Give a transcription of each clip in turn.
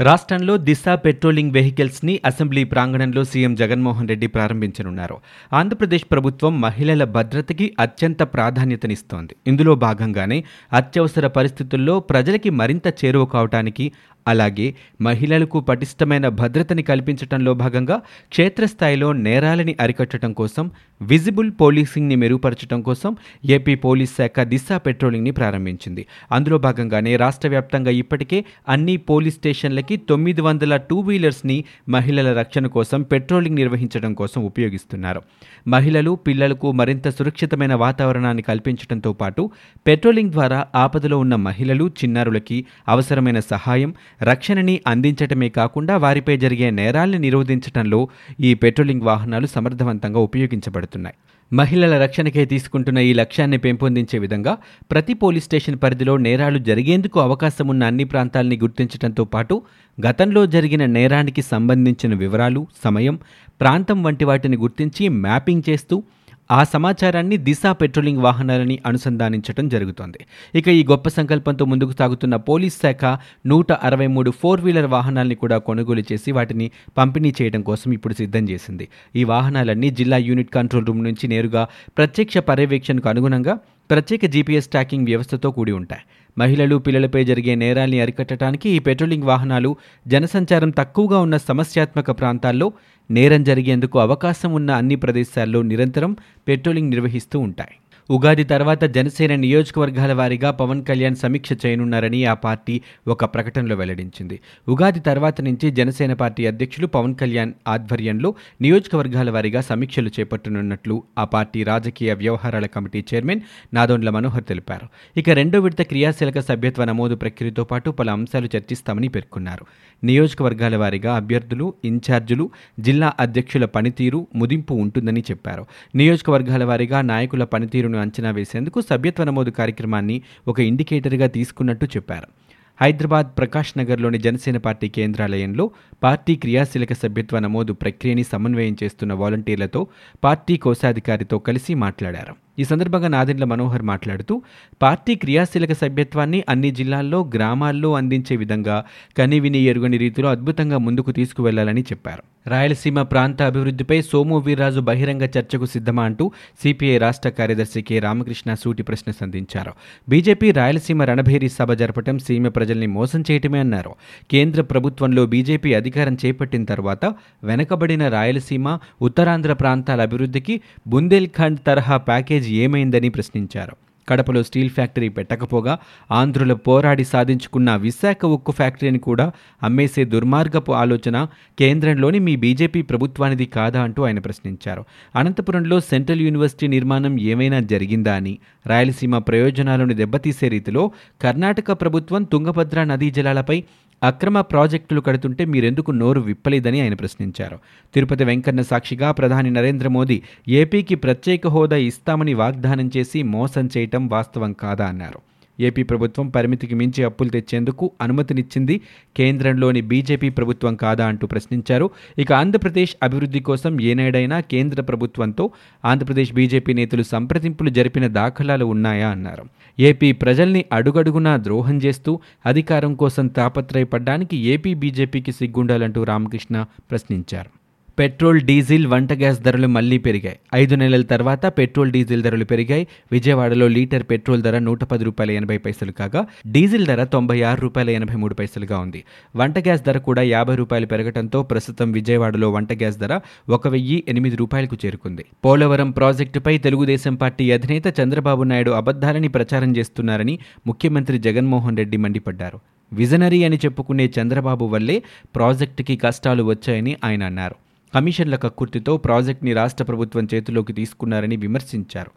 రాష్ట్రంలో దిశ పెట్రోలింగ్ వెహికల్స్ని అసెంబ్లీ ప్రాంగణంలో సీఎం జగన్మోహన్ రెడ్డి ప్రారంభించనున్నారు. ఆంధ్రప్రదేశ్ ప్రభుత్వం మహిళల భద్రతకి అత్యంత ప్రాధాన్యతనిస్తోంది. ఇందులో భాగంగానే అత్యవసర పరిస్థితుల్లో ప్రజలకి మరింత చేరువ కావటానికి అలాగే మహిళలకు పటిష్టమైన భద్రతని కల్పించడంలో భాగంగా క్షేత్రస్థాయిలో నేరాలని అరికట్టడం కోసం విజిబుల్ పోలీసింగ్ని మెరుగుపరచడం కోసం ఏపీ పోలీస్ శాఖ దిశ పెట్రోలింగ్ని ప్రారంభించింది. అందులో భాగంగానే రాష్ట్ర వ్యాప్తంగా ఇప్పటికే అన్ని పోలీస్ స్టేషన్లకి తొమ్మిది వందల టూ వీలర్స్ని మహిళల రక్షణ కోసం పెట్రోలింగ్ నిర్వహించడం కోసం ఉపయోగిస్తున్నారు. మహిళలు పిల్లలకు మరింత సురక్షితమైన వాతావరణాన్ని కల్పించడంతో పాటు పెట్రోలింగ్ ద్వారా ఆపదలో ఉన్న మహిళలు చిన్నారులకి అవసరమైన సహాయం రక్షణని అందించటమే కాకుండా వారిపై జరిగే నేరాల్ని నిరోధించటంలో ఈ పెట్రోలింగ్ వాహనాలు సమర్థవంతంగా ఉపయోగించబడుతున్నాయి. మహిళల రక్షణకై తీసుకుంటున్న ఈ లక్ష్యాన్ని పెంపొందించే విధంగా ప్రతి పోలీస్ స్టేషన్ పరిధిలో నేరాలు జరిగేందుకు అవకాశం ఉన్న అన్ని ప్రాంతాల్ని గుర్తించడంతో పాటు గతంలో జరిగిన నేరానికి సంబంధించిన వివరాలు సమయం ప్రాంతం వంటి వాటిని గుర్తించి మ్యాపింగ్ చేస్తూ ఆ సమాచారాన్ని దిశ పెట్రోలింగ్ వాహనాలని అనుసంధానించడం జరుగుతోంది. ఇక ఈ గొప్ప సంకల్పంతో ముందుకు సాగుతున్న పోలీస్ శాఖ నూట అరవై మూడు ఫోర్ వీలర్ వాహనాల్ని కూడా కొనుగోలు చేసి వాటిని పంపిణీ చేయడం కోసం ఇప్పుడు సిద్ధం చేసింది. ఈ వాహనాలన్నీ జిల్లా యూనిట్ కంట్రోల్ రూమ్ నుంచి నేరుగా ప్రత్యక్ష పర్యవేక్షణకు అనుగుణంగా ప్రత్యేక జీపీఎస్ ట్రాకింగ్ వ్యవస్థతో కూడి ఉంటాయి. మహిళలు పిల్లలపై జరిగే నేరాల్ని అరికట్టడానికి ఈ పెట్రోలింగ్ వాహనాలు జనసంచారం తక్కువగా ఉన్న సమస్యాత్మక ప్రాంతాల్లో నేరం జరిగేందుకు అవకాశం ఉన్న అన్ని ప్రదేశాల్లో నిరంతరం పెట్రోలింగ్ నిర్వహిస్తూ ఉంటాయి. ఉగాది తర్వాత జనసేన నియోజకవర్గాల వారీగా పవన్ కళ్యాణ్ సమీక్ష చేయనున్నారని ఆ పార్టీ ఒక ప్రకటనలో వెల్లడించింది. ఉగాది తర్వాత నుంచి జనసేన పార్టీ అధ్యక్షులు పవన్ కళ్యాణ్ ఆధ్వర్యంలో నియోజకవర్గాల వారీగా సమీక్షలు చేపట్టనున్నట్లు ఆ పార్టీ రాజకీయ వ్యవహారాల కమిటీ చైర్మన్ నాదోండ్ల మనోహర్ తెలిపారు. ఇక రెండో విడత క్రియాశీలక సభ్యత్వ నమోదు ప్రక్రియతో పాటు పలు అంశాలు చర్చిస్తామని పేర్కొన్నారు. నియోజకవర్గాల వారీగా అభ్యర్థులు ఇన్ఛార్జీలు జిల్లా అధ్యక్షుల పనితీరు ముదింపు ఉంటుందని చెప్పారు. నియోజకవర్గాల వారీగా నాయకుల పనితీరును అంచనా వేసేందుకు సభ్యత్వ నమోదు కార్యక్రమాన్ని ఒక ఇండికేటర్గా తీసుకున్నట్టు చెప్పారు. హైదరాబాద్ ప్రకాష్ నగర్లోని జనసేన పార్టీ కేంద్రాలయంలో పార్టీ క్రియాశీలక సభ్యత్వ నమోదు ప్రక్రియని సమన్వయం చేస్తున్న వాలంటీర్లతో పార్టీ కోశాధికారితో కలిసి మాట్లాడారు. ఈ సందర్భంగా నాదెండ్ల మనోహర్ మాట్లాడుతూ పార్టీ క్రియాశీలక సభ్యత్వాన్ని అన్ని జిల్లాల్లో గ్రామాల్లో అందించే విధంగా కనివిని ఎరుగని రీతిలో అద్భుతంగా ముందుకు తీసుకువెళ్ళాలని చెప్పారు. రాయలసీమ ప్రాంత అభివృద్ధిపై సోము వీర్రాజు బహిరంగ చర్చకు సిద్ధమా అంటూ సిపిఐ రాష్ట్ర కార్యదర్శి కె. రామకృష్ణ సూటి ప్రశ్న సంధించారు. బీజేపీ రాయలసీమ రణభేరి సభ జరపడం సీమ ప్రజల్ని మోసం చేయటమే అన్నారు. కేంద్ర ప్రభుత్వంలో బీజేపీ అధికారం చేపట్టిన తర్వాత వెనకబడిన రాయలసీమ ఉత్తరాంధ్ర ప్రాంతాల అభివృద్ధికి బుందేల్ఖండ్ తరహా ప్యాకేజ్ ఏమైందని ప్రశ్నించారు. కడపలో స్టీల్ ఫ్యాక్టరీ పెట్టకపోగా ఆంధ్రుల పోరాడి సాధించుకున్న విశాఖ ఉక్కు ఫ్యాక్టరీని కూడా అమ్మేసే దుర్మార్గపు ఆలోచన కేంద్రంలోని మీ బీజేపీ ప్రభుత్వానిది కాదా అంటూ ఆయన ప్రశ్నించారు. అనంతపురంలో సెంట్రల్ యూనివర్సిటీ నిర్మాణం ఏమైనా జరిగిందా అని రాయలసీమ ప్రయోజనాలను దెబ్బతీసే రీతిలో కర్ణాటక ప్రభుత్వం తుంగభద్ర నదీ జలాలపై అక్రమ ప్రాజెక్టులు కడుతుంటే మీరెందుకు నోరు విప్పలేదని ఆయన ప్రశ్నించారు. తిరుపతి వెంకన్న సాక్షిగా ప్రధాని నరేంద్ర మోదీ ఏపీకి ప్రత్యేక హోదా ఇస్తామని వాగ్దానం చేసి మోసం చేయటం వాస్తవం కాదా అన్నారు. ఏపీ ప్రభుత్వం పరిమితికి మించి అప్పులు తెచ్చేందుకు అనుమతినిచ్చింది కేంద్రంలోని బీజేపీ ప్రభుత్వం కాదా అంటూ ప్రశ్నించారు. ఇక ఆంధ్రప్రదేశ్ అభివృద్ధి కోసం ఏనాడైనా కేంద్ర ప్రభుత్వంతో ఆంధ్రప్రదేశ్ బీజేపీ నేతలు సంప్రదింపులు జరిపిన దాఖలాలు ఉన్నాయా అన్నారు. ఏపీ ప్రజల్ని అడుగడుగునా ద్రోహం చేస్తూ అధికారం కోసం తాపత్రయపడ్డానికి ఏపీ బీజేపీకి సిగ్గుండాలంటూ రామకృష్ణ ప్రశ్నించారు. పెట్రోల్ డీజిల్ వంట గ్యాస్ ధరలు మళ్ళీ పెరిగాయి. ఐదు నెలల తర్వాత పెట్రోల్ డీజిల్ ధరలు పెరిగాయి. విజయవాడలో లీటర్ పెట్రోల్ ధర నూట పది రూపాయల ఎనభై పైసలు కాగా డీజిల్ ధర తొంభై ఆరు రూపాయల ఎనభై మూడు పైసలుగా ఉంది. వంట గ్యాస్ ధర కూడా యాభై రూపాయలు పెరగడంతో ప్రస్తుతం విజయవాడలో వంట గ్యాస్ ధర ఒక వెయ్యి ఎనిమిది రూపాయలకు చేరుకుంది. పోలవరం ప్రాజెక్టుపై తెలుగుదేశం పార్టీ అధినేత చంద్రబాబు నాయుడు అబద్ధాలని ప్రచారం చేస్తున్నారని ముఖ్యమంత్రి జగన్మోహన్ రెడ్డి మండిపడ్డారు. విజనరీ అని చెప్పుకునే చంద్రబాబు వల్లే ప్రాజెక్టుకి కష్టాలు వచ్చాయని ఆయన అన్నారు. కమిషన్ల కక్కుర్తితో ప్రాజెక్ట్ని రాష్ట్ర ప్రభుత్వం చేతిలోకి తీసుకున్నారని విమర్శించారు.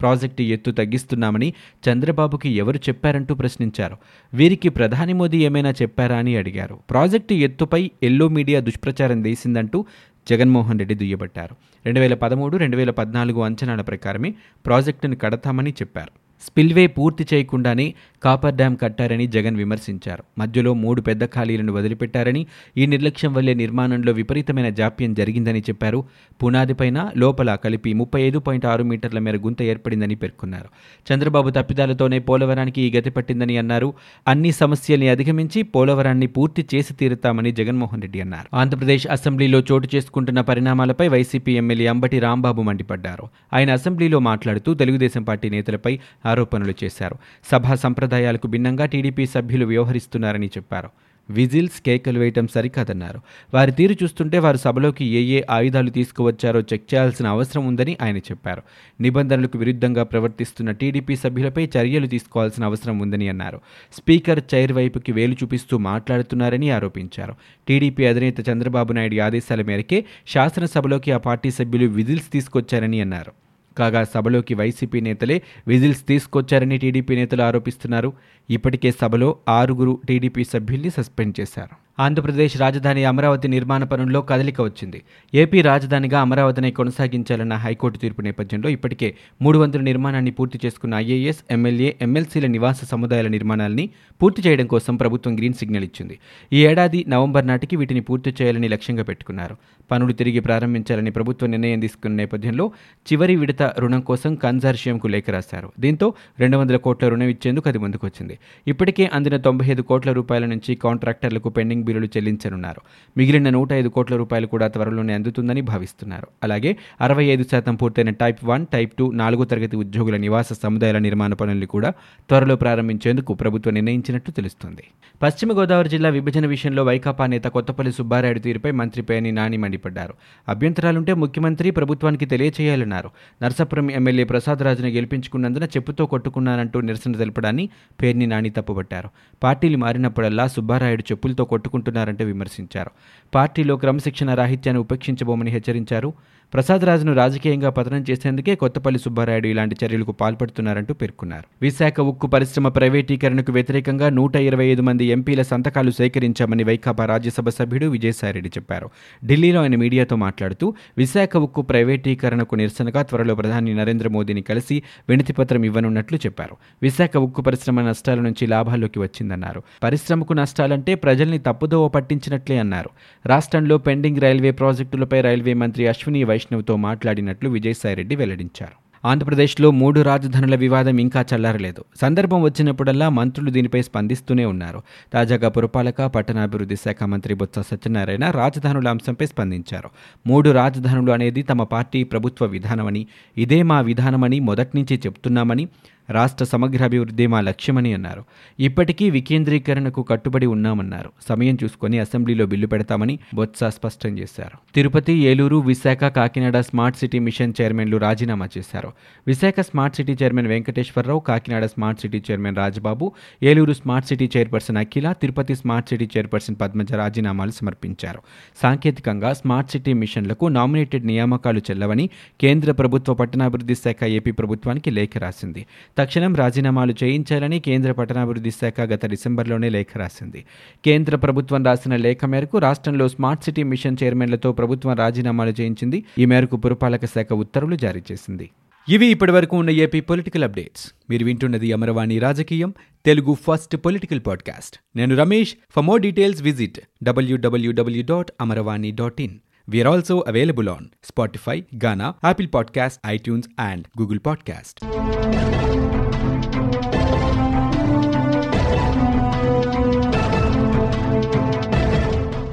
ప్రాజెక్టు ఎత్తు తగ్గిస్తున్నామని చంద్రబాబుకి ఎవరు చెప్పారంటూ ప్రశ్నించారు. వీరికి ప్రధాని మోదీ ఏమైనా చెప్పారా అని అడిగారు. ప్రాజెక్టు ఎత్తుపై ఎల్లో మీడియా దుష్ప్రచారం చేసిందంటూ జగన్మోహన్ రెడ్డి దుయ్యబట్టారు. రెండు వేల పదమూడు రెండు వేల పద్నాలుగు అంచనాల ప్రకారమే ప్రాజెక్టును కడతామని చెప్పారు. స్పిల్వే పూర్తి చేయకుండానే కాపర్ డ్యాం కట్టారని జగన్ విమర్శించారు. మధ్యలో మూడు పెద్ద ఖాళీలను వదిలిపెట్టారని ఈ నిర్లక్ష్యం వల్లే నిర్మాణంలో విపరీతమైన జాప్యం జరిగిందని చెప్పారు. పునాదిపైన లోపల కలిపి ముప్పై ఐదు పాయింట్ ఆరు మీటర్ల మేర గుంత ఏర్పడిందని పేర్కొన్నారు. చంద్రబాబు తప్పిదాలతోనే పోలవరానికి ఈ గతి పట్టిందని అన్నారు. అన్ని సమస్యల్ని అధిగమించి పోలవరాన్ని పూర్తి చేసి తీరుతామని జగన్మోహన్ రెడ్డి అన్నారు. ఆంధ్రప్రదేశ్ అసెంబ్లీలో చోటు చేసుకుంటున్న పరిణామాలపై వైసీపీ ఎమ్మెల్యే అంబటి రాంబాబు మండిపడ్డారు. ఆయన అసెంబ్లీలో మాట్లాడుతూ తెలుగుదేశం పార్టీ నేతలపై ఆరోపణలు చేశారు. సభా సంప్రదాయాలకు భిన్నంగా టీడీపీ సభ్యులు వ్యవహరిస్తున్నారని చెప్పారు. విజిల్స్ కేకలు వేయటం సరికాదన్నారు. వారి తీరు చూస్తుంటే వారు సభలోకి ఏ ఏ ఆయుధాలు తీసుకువచ్చారో చెక్ చేయాల్సిన అవసరం ఉందని ఆయన చెప్పారు. నిబంధనలకు విరుద్ధంగా ప్రవర్తిస్తున్న టీడీపీ సభ్యులపై చర్యలు తీసుకోవాల్సిన అవసరం ఉందని అన్నారు. స్పీకర్ చైర్ వైపుకి వేలు చూపిస్తూ మాట్లాడుతున్నారని ఆరోపించారు. టీడీపీ అధినేత చంద్రబాబు నాయుడు ఆదేశాల మేరకే శాసనసభలోకి ఆ పార్టీ సభ్యులు విజిల్స్ తీసుకొచ్చారని అన్నారు. కాగా సభలోకి వైసీపీ నేతలే విజిల్స్ తీసుకొచ్చారని టీడీపీ నేతలు ఆరోపిస్తున్నారు. ఇప్పటికే సభలో ఆరుగురు టీడీపీ సభ్యుల్ని సస్పెండ్ చేశారు. ఆంధ్రప్రదేశ్ రాజధాని అమరావతి నిర్మాణ పనుల్లో కదలిక వచ్చింది. ఏపీ రాజధానిగా అమరావతిని కొనసాగించాలన్న హైకోర్టు తీర్పు నేపథ్యంలో ఇప్పటికే మూడు వందల నిర్మాణాన్ని పూర్తి చేసుకున్న ఐఏఎస్ ఎమ్మెల్యే ఎమ్మెల్సీల నివాస సముదాయాల నిర్మాణాలని పూర్తి చేయడం కోసం ప్రభుత్వం గ్రీన్ సిగ్నల్ ఇచ్చింది. ఈ ఏడాది నవంబర్ నాటికి వీటిని పూర్తి చేయాలని లక్ష్యంగా పెట్టుకున్నారు. పనులు తిరిగి ప్రారంభించాలని ప్రభుత్వం నిర్ణయం తీసుకున్న నేపథ్యంలో చివరి విడత రుణం కోసం కన్సార్షియంకు లేఖ రాశారు. దీంతో రెండు వందల కోట్ల రుణం ఇచ్చేందుకు అది ముందుకొచ్చింది. ఇప్పటికే అందిన తొంభై ఐదు కోట్ల రూపాయల నుంచి కాంట్రాక్టర్లకు పెండింగ్ బిల్లులు చెల్లించనున్నారు. మిగిలిన నూట ఐదు కోట్ల రూపాయలు కూడా త్వరలోనే అందుతుందని భావిస్తున్నారు. అలాగే అరవై ఐదు శాతం పూర్తయిన టైప్ వన్ టైప్ టూ నాలుగో తరగతి ఉద్యోగుల నివాస సముదాయాల నిర్మాణ పనుల్ని కూడా త్వరలో ప్రారంభించేందుకు ప్రభుత్వం నిర్ణయించినట్టు తెలుస్తుంది. పశ్చిమ గోదావరి జిల్లా విభజన విషయంలో వైకాపా నేత కొత్తపల్లి సుబ్బారాయుడు తీరుపై మంత్రి పేని నాని మండిపడ్డారు. అభ్యంతరాలుంటే ముఖ్యమంత్రి ప్రభుత్వానికి తెలియచేయాలన్నారు. నర్సాపురం ఎమ్మెల్యే ప్రసాదరాజును గెలిపించుకున్నందున చెప్పుతో కొట్టుకున్నానంటూ నిరసన తెలపడాన్ని పేర్ని నాని తప్పుపట్టారు. పార్టీలు మారినప్పుడల్లా సుబ్బారాయుడు చెప్పులతో కొట్టుకుంటున్నారంటే విమర్శించారు. పార్టీలో క్రమశిక్షణ రాహిత్యాన్ని ఉపేక్షించబోమని హెచ్చరించారు. ప్రసాదరాజును రాజకీయంగా పతనం చేసేందుకే కొత్తపల్లి సుబ్బారాయుడు ఇలాంటి చర్యలకు పాల్పడుతున్నారంటూ పేర్కొన్నారు. విశాఖ ఉక్కు పరిశ్రమ ప్రైవేటీకరణకు వ్యతిరేకంగా నూట ఇరవై ఐదు మంది ఎంపీల సంతకాలు సేకరించామని వైకాపా రాజ్యసభ సభ్యుడు విజయసాయిరెడ్డి చెప్పారు. ఢిల్లీలో ఆయన మీడియాతో మాట్లాడుతూ విశాఖ ఉక్కు ప్రైవేటీకరణకు నిరసనగా త్వరలో ప్రధాని నరేంద్ర మోదీని కలిసి వినతిపత్రం ఇవ్వనున్నట్లు చెప్పారు. విశాఖ ఉక్కు పరిశ్రమ నష్టాల నుంచి లాభాల్లోకి వచ్చిందన్నారు. పరిశ్రమకు నష్టాలంటే ప్రజల్ని తప్పుదోవ పట్టించినట్లే అన్నారు. రాష్ట్రంలో పెండింగ్ రైల్వే ప్రాజెక్టులపై రైల్వే మంత్రి అశ్విని వైష్ణవ్తో మాట్లాడినట్లు విజయసాయిరెడ్డి వెల్లడించారు. ఆంధ్రప్రదేశ్లో మూడు రాజధానుల వివాదం ఇంకా చల్లారలేదు. సందర్భం వచ్చినప్పుడల్లా మంత్రులు దీనిపై స్పందిస్తూనే ఉన్నారు. తాజాగా పురపాలక పట్టణాభివృద్ధి శాఖ మంత్రి బొత్స సత్యనారాయణ రాజధానుల అంశంపై స్పందించారు. మూడు రాజధానులు అనేది తమ పార్టీ ప్రభుత్వ విధానమని ఇదే మా విధానమని మొదట్నుంచి చెప్తున్నామని రాష్ట్ర సమగ్రాభివృద్ధి మా లక్ష్యమని అన్నారు. ఇప్పటికీ వికేంద్రీకరణకు కట్టుబడి ఉన్నామన్నారు. సమయం చూసుకొని అసెంబ్లీలో బిల్లు పెడతామని బొత్స స్పష్టం చేశారు. Tirupati Eluru Visakha Kakinada smart city mission చైర్మన్లు రాజీనామా చేశారు. Visakha smart city chairman Venkateswara Rao Kakinada smart city chairman Rajababu Eluru smart city chairperson Akhila Tirupati smart city chairperson Padmaja రాజీనామాలు సమర్పించారు. సాంకేతికంగా స్మార్ట్ సిటీ మిషన్లకు నామినేటెడ్ నియామకాలు చెల్లవని కేంద్ర ప్రభుత్వ పట్టణాభివృద్ధి శాఖ ఏపీ ప్రభుత్వానికి లేఖ రాసింది. తక్షణం రాజీనామాలు చేయించాలని కేంద్ర పట్టణాభివృద్ధి శాఖ గత డిసెంబర్లోనే లేఖ రాసింది. కేంద్ర ప్రభుత్వం రాసిన లేఖ మేరకు రాష్ట్రంలో స్మార్ట్ సిటీ మిషన్ చైర్మన్లతో ప్రభుత్వం రాజీనామాలు చేయించింది. ఈ మేరకు పురపాలక శాఖ ఉత్తర్వులు జారీ చేసింది. ఇవి ఇప్పటివరకు ఉన్న ఏపీ పొలిటికల్ అప్డేట్స్. మీరు వింటున్నది అమరవాణి రాజకీయం తెలుగు ఫస్ట్ పొలిటికల్ పాడ్కాస్ట్. నేను Ramesh. For more details visit WWW dot Amaravani dot in. We're also available on Spotify Gaana Apple podcast iTunes and Google podcast